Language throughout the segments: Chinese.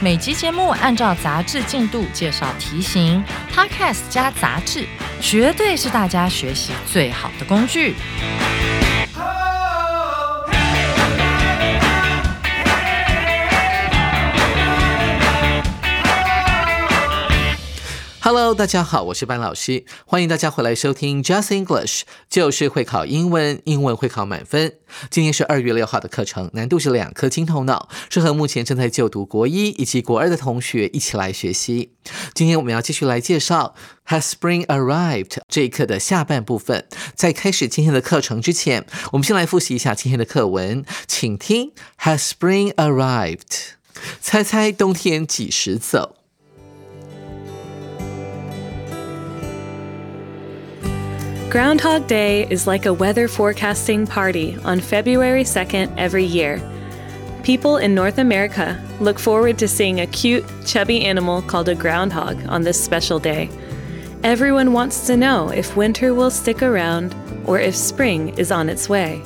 每集节目按照杂志进度介绍题型，Podcast 加杂志，绝对是大家学习最好的工具。Hello，大家好，我是班老师，欢迎大家回来收听 Just English，就是会考英文，英文会考满分。今天是二月六号的课程，难度是两颗金头脑，适合目前正在就读国一以及国二的同学一起来学习。今天我们要继续来介绍 Has Spring Arrived 这一课的下半部分。在开始今天的课程之前，我们先来复习一下今天的课文，请听 Has Spring Arrived？猜猜冬天几时走？Groundhog Day is like a weather forecasting party on February 2nd every year. People in North America look forward to seeing a cute, chubby animal called a groundhog on this special day. Everyone wants to know if winter will stick around or if spring is on its way.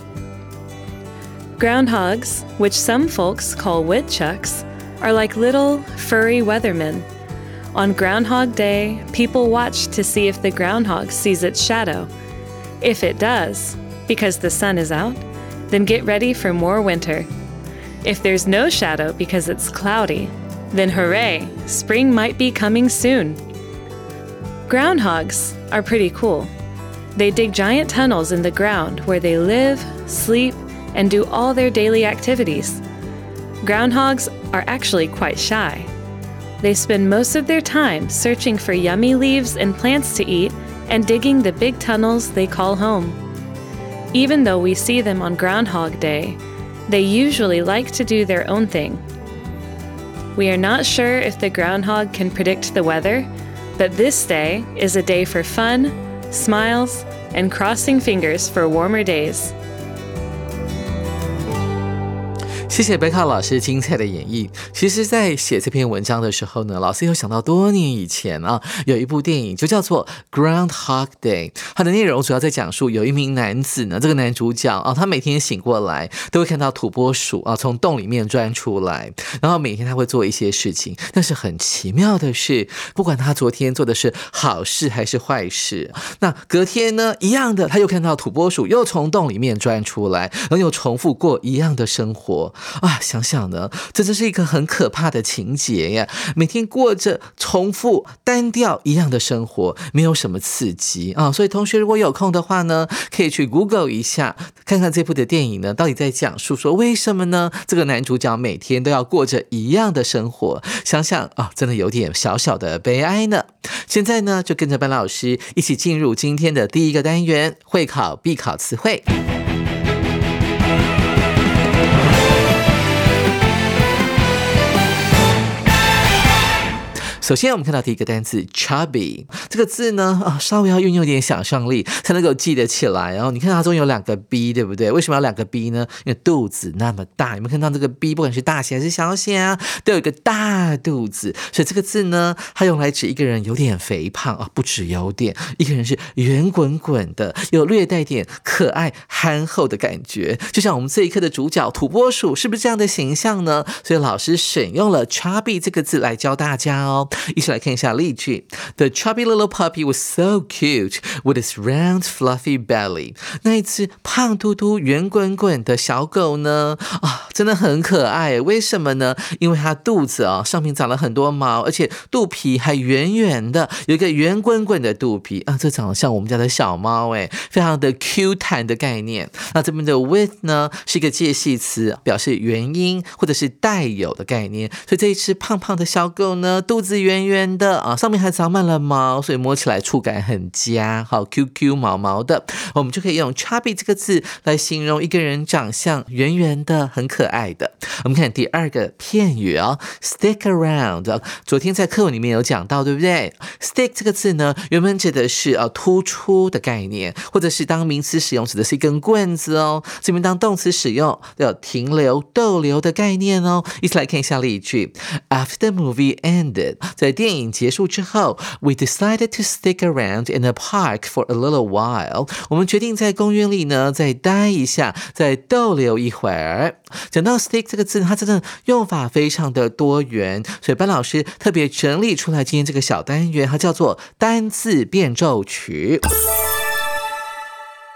Groundhogs, which some folks call woodchucks, are like little, furry weathermen. On Groundhog Day, people watch to see if the groundhog sees its shadow. If it does, because the sun is out, then get ready for more winter. If there's no shadow because it's cloudy, then hooray, spring might be coming soon. Groundhogs are pretty cool. They dig giant tunnels in the ground where they live, sleep, and do all their daily activities. Groundhogs are actually quite shy. They spend most of their time searching for yummy leaves and plants to eat and digging the big tunnels they call home. Even though we see them on Groundhog Day, they usually like to do their own thing. We are not sure if the groundhog can predict the weather, but this day is a day for fun, smiles, and crossing fingers for warmer days. 谢谢贝卡老师精彩的演绎。其实，在写这篇文章的时候呢，老师有想到多年以前啊，有一部电影就叫做《Groundhog Day》，它的内容主要在讲述有一名男子呢，这个男主角啊，他每天醒过来都会看到土拨鼠啊从洞里面钻出来，然后每天他会做一些事情。但是很奇妙的是，不管他昨天做的是好事还是坏事，那隔天呢，一样的他又看到土拨鼠又从洞里面钻出来，然后又重复过一样的生活。啊，想想呢，这真是一个很可怕的情节呀！每天过着重复、单调一样的生活，没有什么刺激啊。所以同学如果有空的话呢，可以去 Google 一下，看看这部的电影呢，到底在讲述说为什么呢？这个男主角每天都要过着一样的生活，想想啊，真的有点小小的悲哀呢。现在呢，就跟着班老师一起进入今天的第一个单元——会考必考词汇。首先，我们看到第一个单词 chubby 这个字呢，啊，稍微要运用一点想象力才能够记得起来。然后你看它中有两个 b，对不对？为什么要两个 b 呢？因为肚子那么大，有没有看到这个 b？不管是大写还是小写啊，都有一个大肚子，所以这个字呢，它用来指一个人有点肥胖啊，不止有点，一个人是圆滚滚的，有略带点可爱憨厚的感觉，就像我们这一课的主角土拨鼠，是不是这样的形象呢？所以老师选用了 chubby 这个字来教大家哦。一起来看一下例句：The chubby little puppy was so cute with its round, fluffy belly。那一只胖嘟嘟、圆滚滚的小狗呢？啊，真的很可爱。为什么呢？因为它肚子啊上面长了很多毛，而且肚皮还圆圆的，有一个圆滚滚的肚皮啊，这长得像我们家的小猫哎，非常的 Q 弹的概念。那这边的 with 呢是一个介系词，表示原因或者是带有的概念。所以这一只胖胖的小狗呢，肚子圆。圆圆的啊，上面还长满了毛，所以摸起来触感很佳，好 Q Q 毛毛的。我们就可以用 chubby 这个字来形容一个人长相圆圆的、很可爱的。我们看第二个片语哦，stick around。昨天在课文里面有讲到，对不对？stick 这个字呢，原本指的是呃突出的概念，或者是当名词使用指的是一根棍子哦。这边当动词使用，要停留、逗留的概念哦。一起来看一下例句：After the movie ended，在电影结束之后，we decided to stick around in the park for a little while。我们决定在公园里呢再待一下，再逗留一会儿。讲到 stick 这个字，它真的用法非常的多元，所以班老师特别整理出来今天这个小单元，它叫做单字变奏曲。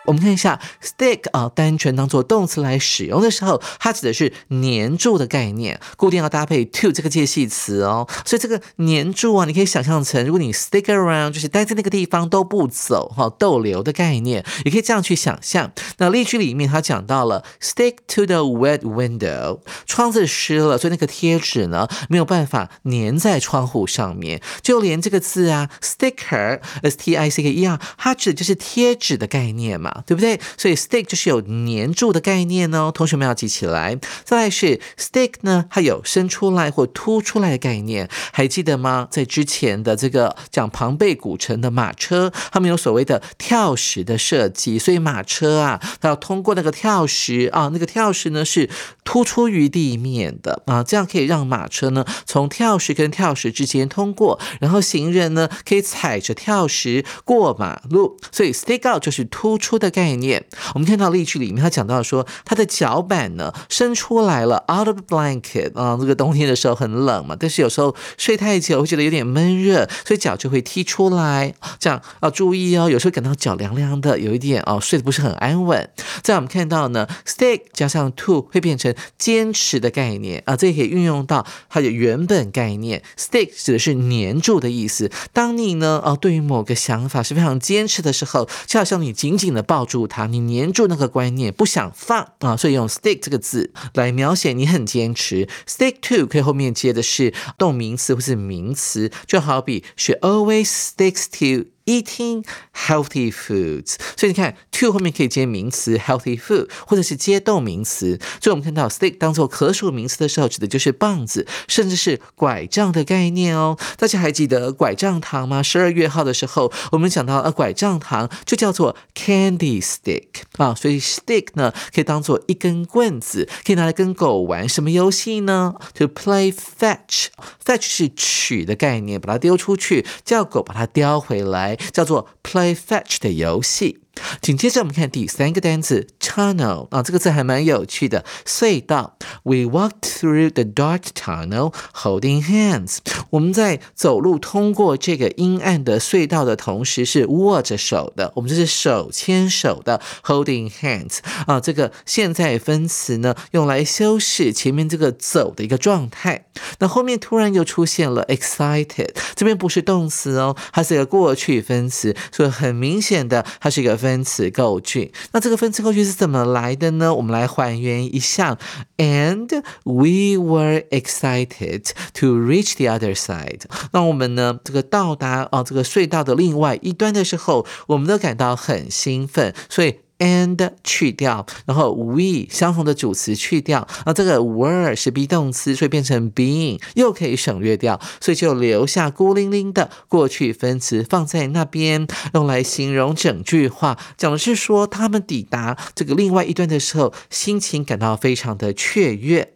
我们看一下 stick 啊，单纯当做动词来使用的时候，它指的是粘住的概念，固定要搭配 to 这个介系词哦。所以这个粘住啊，你可以想象成，如果你 stick around 就是待在那个地方都不走哈，逗留的概念，也可以这样去想象。那例句里面它讲到了 stick to the wet window，窗子湿了，所以那个贴纸呢没有办法粘在窗户上面。就连这个字啊，sticker s t i c k e r，它指的就是贴纸的概念嘛。对不对？所以 stick 就是有粘住的概念哦，同学们要记起来。再来是 stick 呢，它有伸出来或凸出来的概念，还记得吗？在之前的这个讲庞贝古城的马车，他们有所谓的跳石的设计，所以马车啊，它要通过那个跳石啊，那个跳石呢是突出于地面的啊，这样可以让马车呢从跳石跟跳石之间通过，然后行人呢可以踩着跳石过马路，所以 stick out 就是突出。的概念，我们看到例句里面，他讲到说，他的脚板呢伸出来了，out of blanket 啊，这个冬天的时候很冷嘛，但是有时候睡太久会觉得有点闷热，所以脚就会踢出来，这样要注意哦，有时候感到脚凉凉的，有一点哦，睡得不是很安稳。在我们看到呢，stick 加上 to 会变成坚持的概念啊，这也可以运用到它的原本概念，stick 指的是黏住的意思。当你呢，哦，对于某个想法是非常坚持的时候，就好像你紧紧的。抱住它，你黏住那个观念，不想放啊，所以用 stick 这个字来描写你很坚持。stick to 可以后面接的是动名词或是名词，就好比 she always sticks to。Eating healthy foods，所以你看，to 后面可以接名词 healthy food，或者是接动名词。所以我们看到 stick 当做可数名词的时候，指的就是棒子，甚至是拐杖的概念哦。大家还记得拐杖糖吗？十二月号的时候，我们讲到呃拐杖糖就叫做 candy stick 啊。所以 stick 呢可以当做一根棍子，可以拿来跟狗玩什么游戏呢？To play fetch，fetch 是取的概念，把它丢出去，叫狗把它叼回来。叫做 play fetch 的游戏。紧接着我们看第三个单词 tunnel 啊，这个字还蛮有趣的，隧道。We walked through the dark tunnel holding hands。我们在走路通过这个阴暗的隧道的同时是握着手的，我们这是手牵手的 holding hands 啊。这个现在分词呢，用来修饰前面这个走的一个状态。那后面突然又出现了 excited，这边不是动词哦，它是一个过去分词，所以很明显的它是一个。分词构句，那这个分词构句是怎么来的呢？我们来还原一下。And we were excited to reach the other side。那我们呢，这个到达啊这个隧道的另外一端的时候，我们都感到很兴奋，所以。And 去掉，然后 we 相同的主词去掉，那这个 were 是 be 动词，所以变成 being 又可以省略掉，所以就留下孤零零的过去分词放在那边，用来形容整句话，讲的是说他们抵达这个另外一端的时候，心情感到非常的雀跃。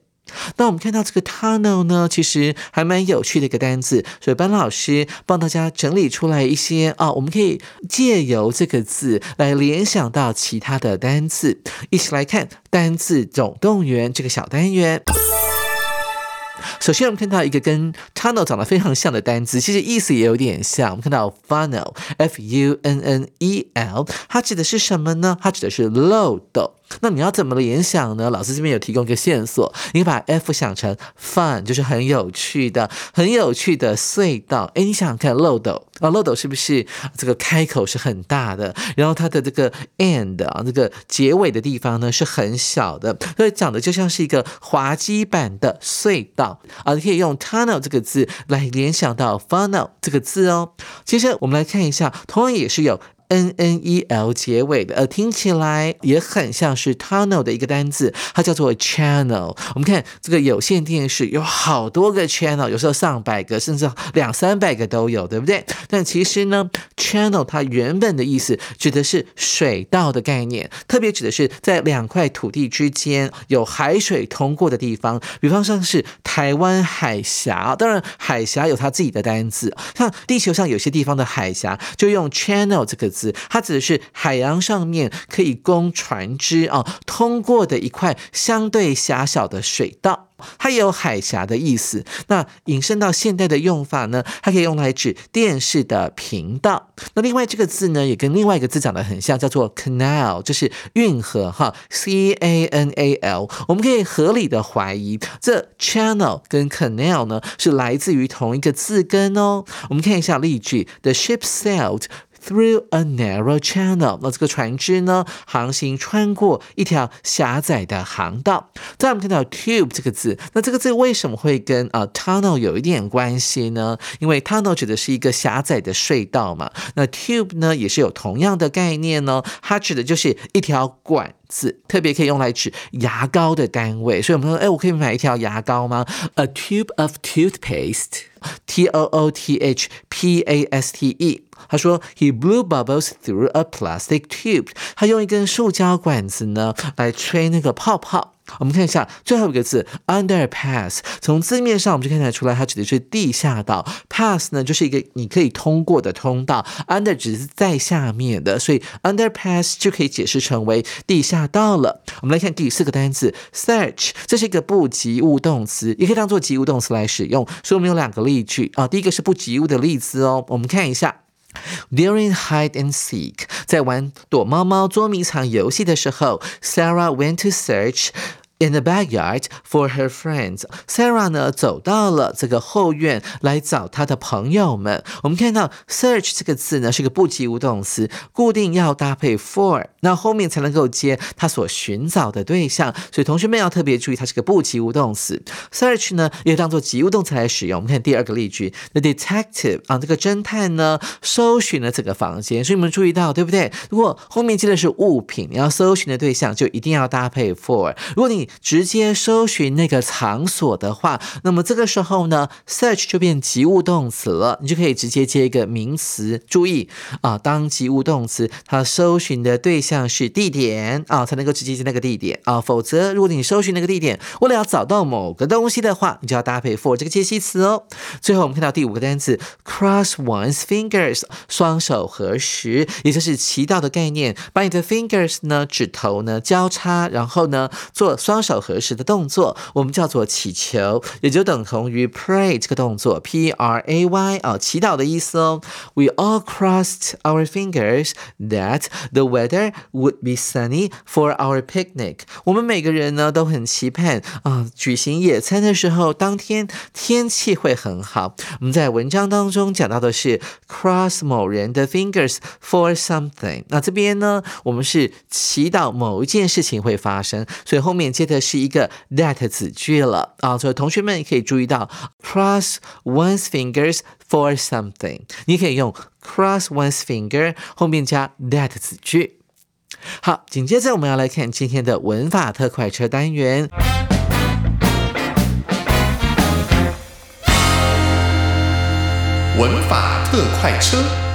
那我们看到这个 tunnel 呢，其实还蛮有趣的一个单字，所以班老师帮大家整理出来一些啊，我们可以借由这个字来联想到其他的单字，一起来看单字总动员这个小单元。首先，我们看到一个跟 tunnel 长得非常像的单词，其实意思也有点像。我们看到 funnel，f u n n e l，它指的是什么呢？它指的是漏斗。那你要怎么联想呢？老师这边有提供一个线索，你把 f 想成 fun，就是很有趣的、很有趣的隧道。哎，你想想看，漏斗啊，漏斗是不是这个开口是很大的，然后它的这个 end 啊，这个结尾的地方呢是很小的，所以长得就像是一个滑稽版的隧道啊。你可以用 tunnel 这个字来联想到 funnel 这个字哦。接着我们来看一下，同样也是有。N n e l 结尾的，呃，听起来也很像是 tunnel 的一个单字，它叫做 channel。我们看这个有线电视有好多个 channel，有时候上百个，甚至两三百个都有，对不对？但其实呢，channel 它原本的意思指的是水道的概念，特别指的是在两块土地之间有海水通过的地方，比方像是台湾海峡。当然，海峡有它自己的单字，像地球上有些地方的海峡就用 channel 这个。它指的是海洋上面可以供船只啊通过的一块相对狭小的水道。它也有海峡的意思。那引申到现代的用法呢？它可以用来指电视的频道。那另外这个字呢，也跟另外一个字长得很像，叫做 canal，就是运河哈，c a n a l。我们可以合理的怀疑，这 channel 跟 canal 呢是来自于同一个字根哦。我们看一下例句：The ship sailed。Through a narrow channel，那这个船只呢，航行穿过一条狭窄的航道。再我们看到 tube 这个字，那这个字为什么会跟啊 tunnel 有一点关系呢？因为 tunnel 指的是一个狭窄的隧道嘛，那 tube 呢也是有同样的概念呢，它指的就是一条管子，特别可以用来指牙膏的单位。所以我们说，哎，我可以买一条牙膏吗？A tube of toothpaste，T O O T H P A S T E。他说，He blew bubbles through a plastic tube。他用一根塑胶管子呢来吹那个泡泡。我们看一下最后一个字 underpass，从字面上我们就看得出来，它指的是地下道。pass 呢就是一个你可以通过的通道，under 只是在下面的，所以 underpass 就可以解释成为地下道了。我们来看第四个单词 search，这是一个不及物动词，也可以当做及物动词来使用。所以我们有两个例句啊，第一个是不及物的例子哦，我们看一下。During hide and seek，在玩躲猫猫、捉迷藏游戏的时候，Sarah went to search。 In the backyard for her friends, Sarah 呢走到了这个后院来找她的朋友们。我们看到 search 这个字呢是个不及物动词，固定要搭配 for，那后面才能够接她所寻找的对象。所以同学们要特别注意，它是个不及物动词。search 呢也当做及物动词来使用。我们看第二个例句，The detective 啊，这个侦探呢搜寻了整个房间。所以你们注意到对不对？如果后面接的是物品，你要搜寻的对象就一定要搭配 for。如果你直接搜寻那个场所的话，那么这个时候呢，search 就变及物动词了，你就可以直接接一个名词。注意啊，当及物动词，它搜寻的对象是地点啊，才能够直接接那个地点啊。否则，如果你搜寻那个地点，为了要找到某个东西的话，你就要搭配 for 这个介系词哦。最后，我们看到第五个单词，cross one's fingers，双手合十，也就是祈祷的概念，把你的 fingers 呢，指头呢交叉，然后呢做双。双手合十的动作，我们叫做祈求，也就等同于 pray 这个动作，p r a y 啊，祈祷的意思哦。We all crossed our fingers that the weather would be sunny for our picnic。我们每个人呢都很期盼啊，举行野餐的时候，当天天气会很好。我们在文章当中讲到的是 cross 某人的 fingers for something。那这边呢，我们是祈祷某一件事情会发生，所以后面接的。是一个 that 子句了啊，所以同学们可以注意到 cross one's fingers for something，你可以用 cross one's finger 后面加 that 子句。好，紧接着我们要来看今天的文法特快车单元。文法特快车。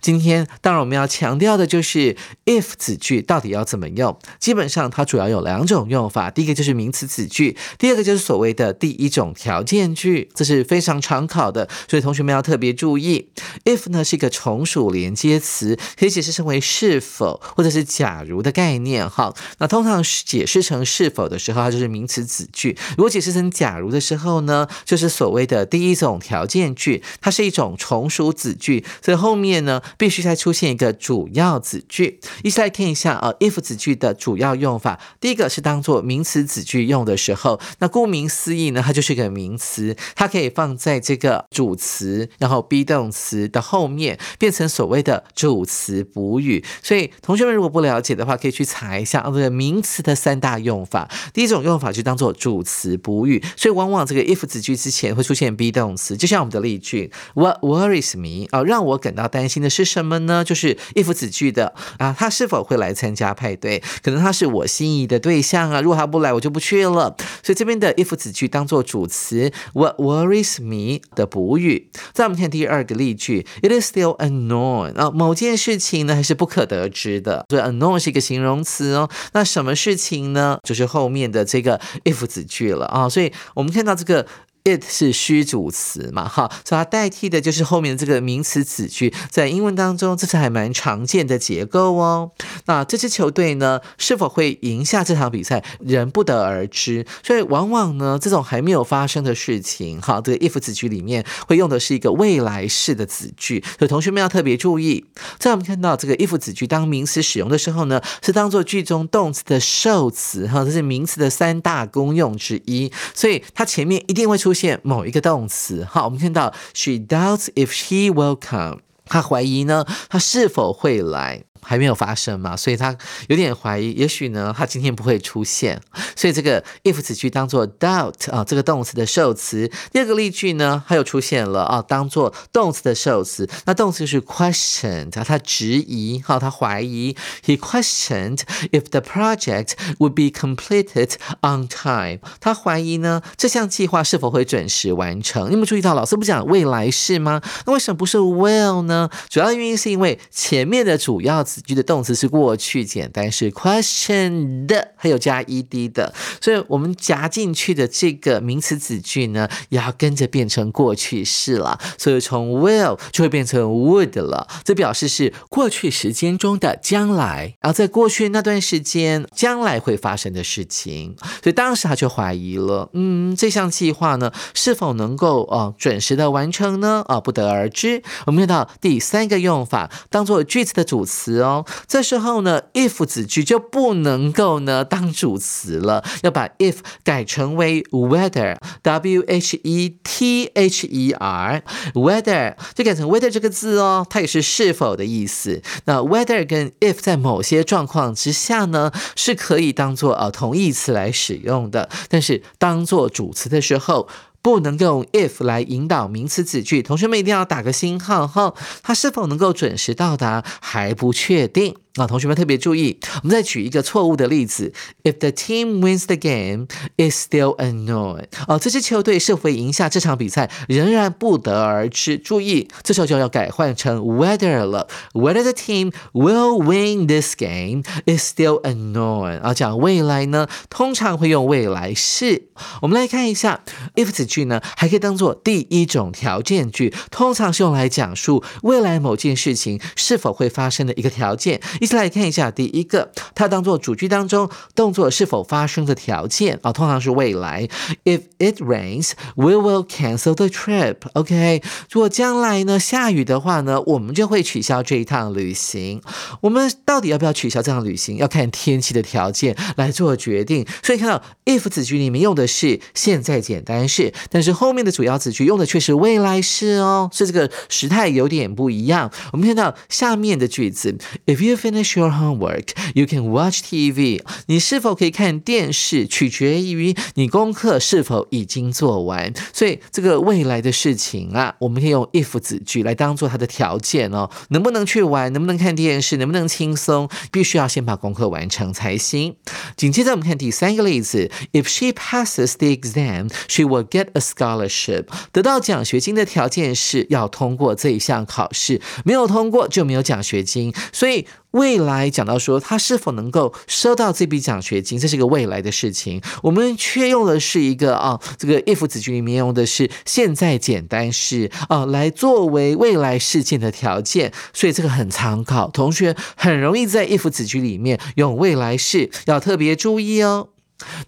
今天当然我们要强调的就是 if 子句到底要怎么用。基本上它主要有两种用法，第一个就是名词子句，第二个就是所谓的第一种条件句，这是非常常考的，所以同学们要特别注意。if 呢是一个从属连接词，可以解释成为是否或者是假如的概念。哈，那通常解释成是否的时候，它就是名词子句；如果解释成假如的时候呢，就是所谓的第一种条件句，它是一种从属子句，所以后面呢。必须再出现一个主要子句。一起来看一下呃 if 子句的主要用法。第一个是当做名词子句用的时候，那顾名思义呢，它就是一个名词，它可以放在这个主词，然后 be 动词的后面，变成所谓的主词补语。所以同学们如果不了解的话，可以去查一下啊这个名词的三大用法。第一种用法就当做主词补语，所以往往这个 if 子句之前会出现 be 动词，就像我们的例句 What worries me 啊，让我感到担心的是是什么呢？就是 if 子句的啊，他是否会来参加派对？可能他是我心仪的对象啊，如果他不来，我就不去了。所以这边的 if 子句当做主词 What worries me 的补语。再我们看第二个例句，It is still unknown 啊，某件事情呢还是不可得知的。所以 unknown 是一个形容词哦。那什么事情呢？就是后面的这个 if 子句了啊。所以我们看到这个。It 是虚主词嘛，哈，所以它代替的就是后面这个名词子句，在英文当中这是还蛮常见的结构哦。那这支球队呢，是否会赢下这场比赛，仍不得而知。所以往往呢，这种还没有发生的事情，哈，这个 if 子句里面会用的是一个未来式的子句，所以同学们要特别注意。在我们看到这个 if 子句当名词使用的时候呢，是当做句中动词的受词，哈，这是名词的三大功用之一，所以它前面一定会出。现某一个动词，好，我们看到 she doubts if he will come，她怀疑呢，他是否会来。还没有发生嘛，所以他有点怀疑，也许呢，他今天不会出现。所以这个 if 子句当做 doubt 啊，这个动词的受词。第二个例句呢，它又出现了啊，当做动词的受词。那动词就是 questioned，他质疑，哈，他怀疑。He questioned if the project would be completed on time。他怀疑呢，这项计划是否会准时完成？你有没有注意到老师不讲未来式吗？那为什么不是 will 呢？主要原因是因为前面的主要。子句的动词是过去简单式 question 的，还有加 ed 的，所以我们夹进去的这个名词子句呢，也要跟着变成过去式了。所以从 will 就会变成 would 了，这表示是过去时间中的将来，然后在过去那段时间将来会发生的事情。所以当时他就怀疑了，嗯，这项计划呢是否能够啊准时的完成呢？啊，不得而知。我们看到第三个用法，当做句子的主词。哦，这时候呢，if 子句就不能够呢当主词了，要把 if 改成为 whether，w h e t h e r，whether 就改成 whether 这个字哦，它也是是否的意思。那 whether 跟 if 在某些状况之下呢，是可以当做呃同义词来使用的，但是当做主词的时候。不能用 if 来引导名词子句，同学们一定要打个星号哈，它是否能够准时到达还不确定。那同学们特别注意，我们再举一个错误的例子：If the team wins the game, is still unknown。哦，这支球队是否会赢下这场比赛，仍然不得而知。注意，这时候就要改换成 whether 了。Whether the team will win this game is still unknown。啊，讲未来呢，通常会用未来式。我们来看一下，if 子句呢，还可以当做第一种条件句，通常是用来讲述未来某件事情是否会发生的一个条件。一起来看一下，第一个，它当做主句当中动作是否发生的条件啊，通常是未来。If it rains, we will cancel the trip. OK，如果将来呢下雨的话呢，我们就会取消这一趟旅行。我们到底要不要取消这趟旅行，要看天气的条件来做决定。所以看到 if 子句里面用的是现在简单式，但是后面的主要子句用的却是未来式哦，是这个时态有点不一样。我们看到下面的句子，If you finish Finish your homework. You can watch TV. 你是否可以看电视，取决于你功课是否已经做完。所以这个未来的事情啊，我们可以用 if 子句来当做它的条件哦。能不能去玩？能不能看电视？能不能轻松？必须要先把功课完成才行。紧接着我们看第三个例子：If she passes the exam, she will get a scholarship. 得到奖学金的条件是要通过这一项考试，没有通过就没有奖学金。所以未来讲到说他是否能够收到这笔奖学金，这是个未来的事情。我们却用的是一个啊，这个 if 子句里面用的是现在简单式啊，来作为未来事件的条件。所以这个很参考，同学很容易在 if 子句里面用未来式，要特别注意哦。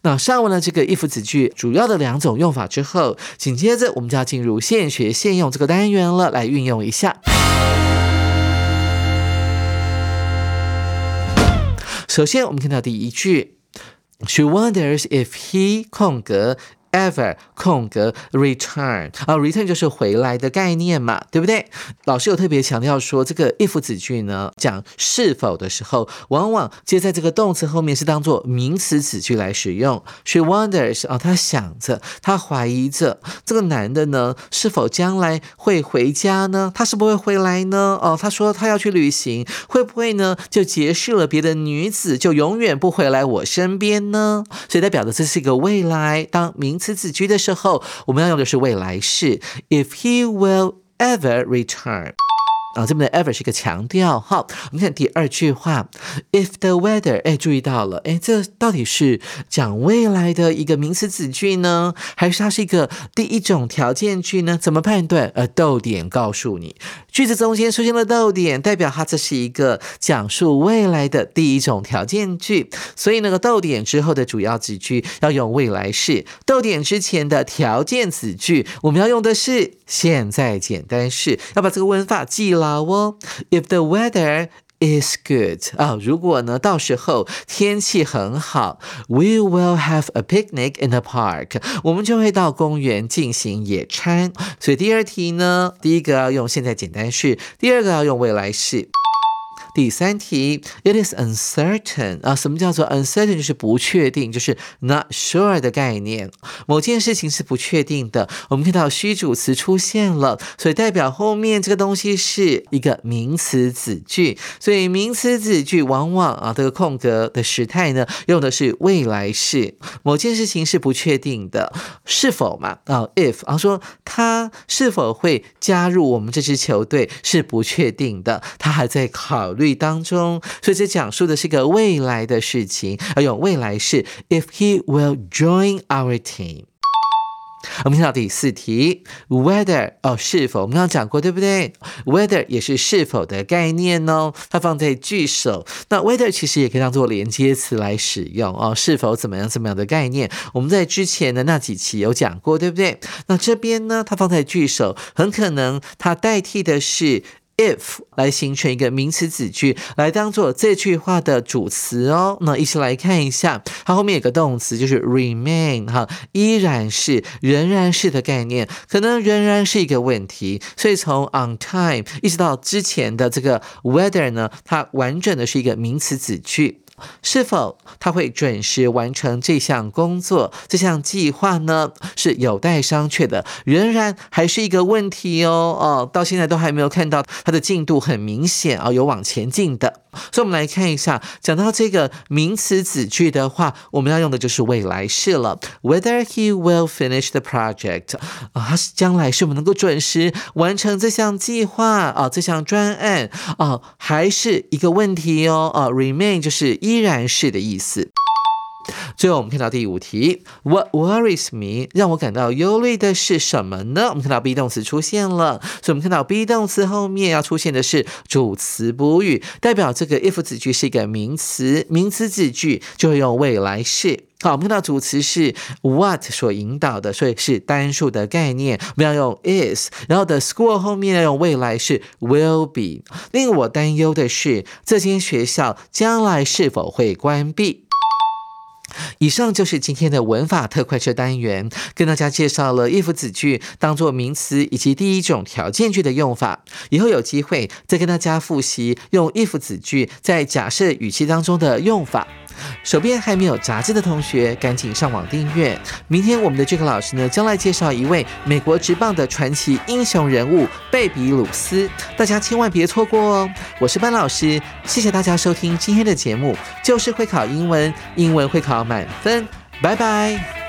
那上完了这个 if 子句主要的两种用法之后，紧接着我们就要进入现学现用这个单元了，来运用一下。首先，我们看到第一句，She wonders if he 空格 ever 空格 return 啊，return 就是回来的概念嘛，对不对？老师有特别强调说，这个 if 子句呢，讲是否的时候，往往接在这个动词后面是当做名词子句来使用。She wonders 啊，她想着，她怀疑着，这个男的呢，是否将来会回家呢？他是不会回来呢？哦，他说他要去旅行，会不会呢？就结识了别的女子，就永远不回来我身边呢？所以代表的这是一个未来，当名词子句的时候，我们要用的是未来式。If he will ever return。啊，这边的 ever 是一个强调。好，我们看第二句话，if the weather，哎，注意到了，哎，这到底是讲未来的一个名词子句呢，还是它是一个第一种条件句呢？怎么判断？呃，逗点告诉你，句子中间出现了逗点，代表它这是一个讲述未来的第一种条件句。所以那个逗点之后的主要子句要用未来式，逗点之前的条件子句我们要用的是现在简单式，要把这个文法记牢。哦，If the weather is good 啊，如果呢到时候天气很好，We will have a picnic in the park，我们就会到公园进行野餐。所以第二题呢，第一个要用现在简单式，第二个要用未来式。第三题，it is uncertain 啊，什么叫做 uncertain？就是不确定，就是 not sure 的概念。某件事情是不确定的，我们看到虚主词出现了，所以代表后面这个东西是一个名词子句。所以名词子句往往啊，这个空格的时态呢，用的是未来式。某件事情是不确定的，是否嘛？啊，if 啊，说他是否会加入我们这支球队是不确定的，他还在考虑。当中，所以这讲述的是一个未来的事情，而用未来式。If he will join our team，我们看到第四题，whether 哦是否？我们刚刚讲过，对不对？whether 也是是否的概念哦，它放在句首。那 whether 其实也可以当做连接词来使用哦，是否怎么样怎么样的概念？我们在之前的那几期有讲过，对不对？那这边呢，它放在句首，很可能它代替的是。If 来形成一个名词子句，来当做这句话的主词哦。那一起来看一下，它后面有个动词，就是 remain 哈，依然是、仍然是的概念，可能仍然是一个问题。所以从 on time 一直到之前的这个 whether 呢，它完整的是一个名词子句。是否他会准时完成这项工作、这项计划呢？是有待商榷的，仍然还是一个问题哦。哦，到现在都还没有看到他的进度很明显啊，有往前进的。所以，我们来看一下，讲到这个名词子句的话，我们要用的就是未来式了。Whether he will finish the project 啊，将来是否能够准时完成这项计划啊，这项专案啊，还是一个问题哦。啊，remain 就是依然是的意思。最后，我们看到第五题，What worries me？让我感到忧虑的是什么呢？我们看到 be 动词出现了，所以我们看到 be 动词后面要出现的是主词补语，代表这个 if 子句是一个名词，名词子句就会用未来式。好，我们看到主词是 what 所引导的，所以是单数的概念，我们要用 is，然后的 school 后面要用未来是 will be。令我担忧的是，这间学校将来是否会关闭？以上就是今天的文法特快车单元，跟大家介绍了 if 子句当做名词以及第一种条件句的用法。以后有机会再跟大家复习用 if 子句在假设语气当中的用法。手边还没有杂志的同学，赶紧上网订阅。明天我们的这个老师呢，将来介绍一位美国职棒的传奇英雄人物贝比鲁斯，大家千万别错过哦。我是班老师，谢谢大家收听今天的节目，就是会考英文，英文会考满分，拜拜。